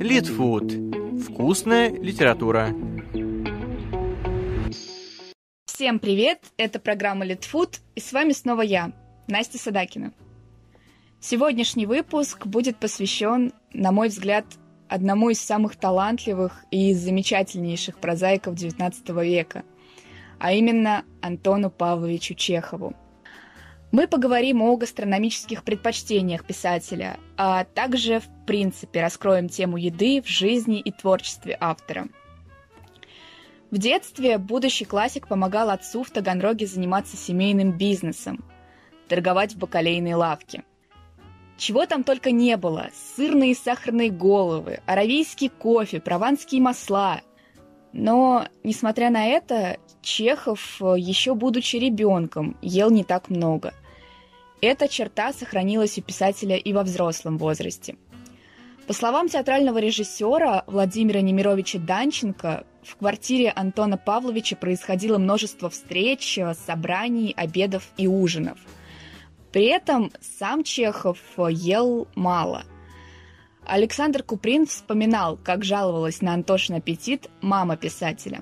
Литфуд. Вкусная литература. Всем привет! Это программа Литфуд, и с вами снова я, Настя Садакина. Сегодняшний выпуск будет посвящен, на мой взгляд, одному из самых талантливых и замечательнейших прозаиков XIX века, а именно Антону Павловичу Чехову – мы поговорим о гастрономических предпочтениях писателя, а также, в принципе, раскроем тему еды в жизни и творчестве автора. В детстве будущий классик помогал отцу в Таганроге заниматься семейным бизнесом, торговать в бакалейной лавке. Чего там только не было. Сырные и сахарные головы, аравийский кофе, прованские масла. Но, несмотря на это, Чехов, э, еще будучи ребенком, ел не так много. Эта черта сохранилась у писателя и во взрослом возрасте. По словам театрального режиссера Владимира Немировича Данченко, в квартире Антона Павловича происходило множество встреч, собраний, обедов и ужинов. При этом сам Чехов ел мало. Александр Куприн вспоминал, как жаловалась на Антошин аппетит мама писателя.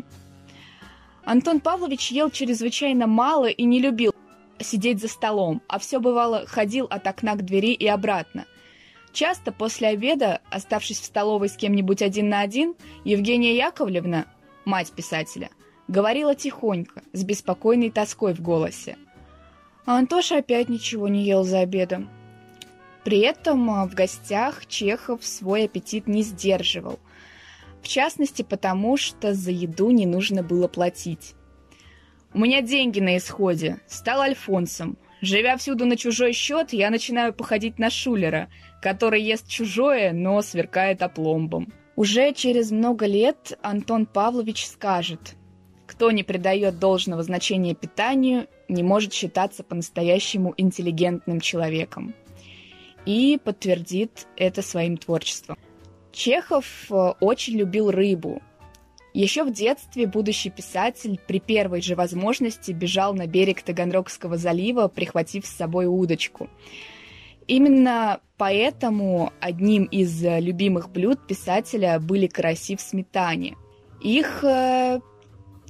Антон Павлович ел чрезвычайно мало и не любил сидеть за столом, а все бывало ходил от окна к двери и обратно. Часто после обеда, оставшись в столовой с кем-нибудь один на один, Евгения Яковлевна, мать писателя, говорила тихонько, с беспокойной тоской в голосе. А Антоша опять ничего не ел за обедом. При этом а, в гостях Чехов свой аппетит не сдерживал. В частности, потому что за еду не нужно было платить. У меня деньги на исходе. Стал альфонсом. Живя всюду на чужой счет, я начинаю походить на шулера, который ест чужое, но сверкает опломбом. Уже через много лет Антон Павлович скажет, кто не придает должного значения питанию, не может считаться по-настоящему интеллигентным человеком. И подтвердит это своим творчеством. Чехов э, очень любил рыбу, еще в детстве будущий писатель при первой же возможности бежал на берег Таганрогского залива, прихватив с собой удочку. Именно поэтому одним из любимых блюд писателя были караси в сметане. Их э,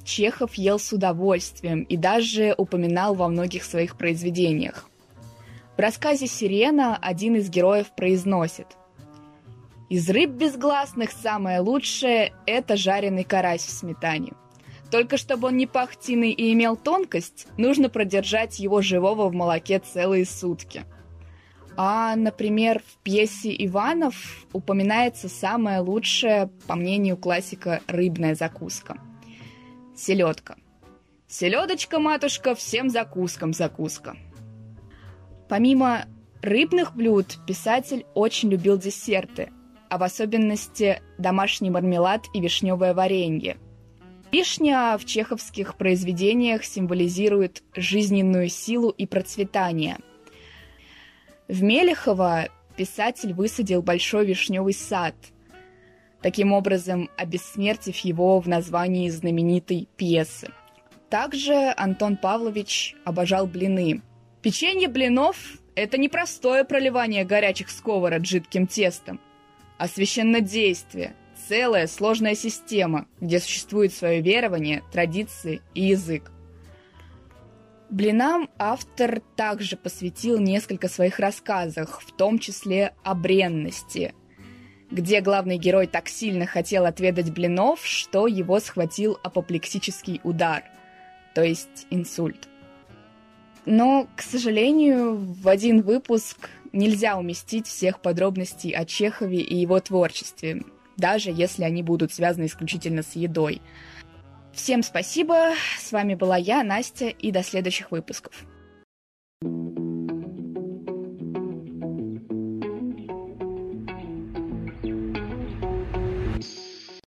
Чехов ел с удовольствием и даже упоминал во многих своих произведениях. В рассказе «Сирена» один из героев произносит – из рыб безгласных самое лучшее – это жареный карась в сметане. Только чтобы он не пах тиной и имел тонкость, нужно продержать его живого в молоке целые сутки. А, например, в пьесе «Иванов» упоминается самая лучшая, по мнению классика, рыбная закуска – селедка. Селедочка, матушка, всем закускам закуска. Помимо рыбных блюд, писатель очень любил десерты – а в особенности домашний мармелад и вишневое варенье. Вишня в чеховских произведениях символизирует жизненную силу и процветание. В Мелехово писатель высадил большой вишневый сад, таким образом обессмертив его в названии знаменитой пьесы. Также Антон Павлович обожал блины. Печенье блинов – это не простое проливание горячих сковород жидким тестом а священнодействие – целая сложная система, где существует свое верование, традиции и язык. Блинам автор также посвятил несколько своих рассказов, в том числе о бренности, где главный герой так сильно хотел отведать блинов, что его схватил апоплексический удар, то есть инсульт. Но, к сожалению, в один выпуск нельзя уместить всех подробностей о Чехове и его творчестве, даже если они будут связаны исключительно с едой. Всем спасибо, с вами была я, Настя, и до следующих выпусков.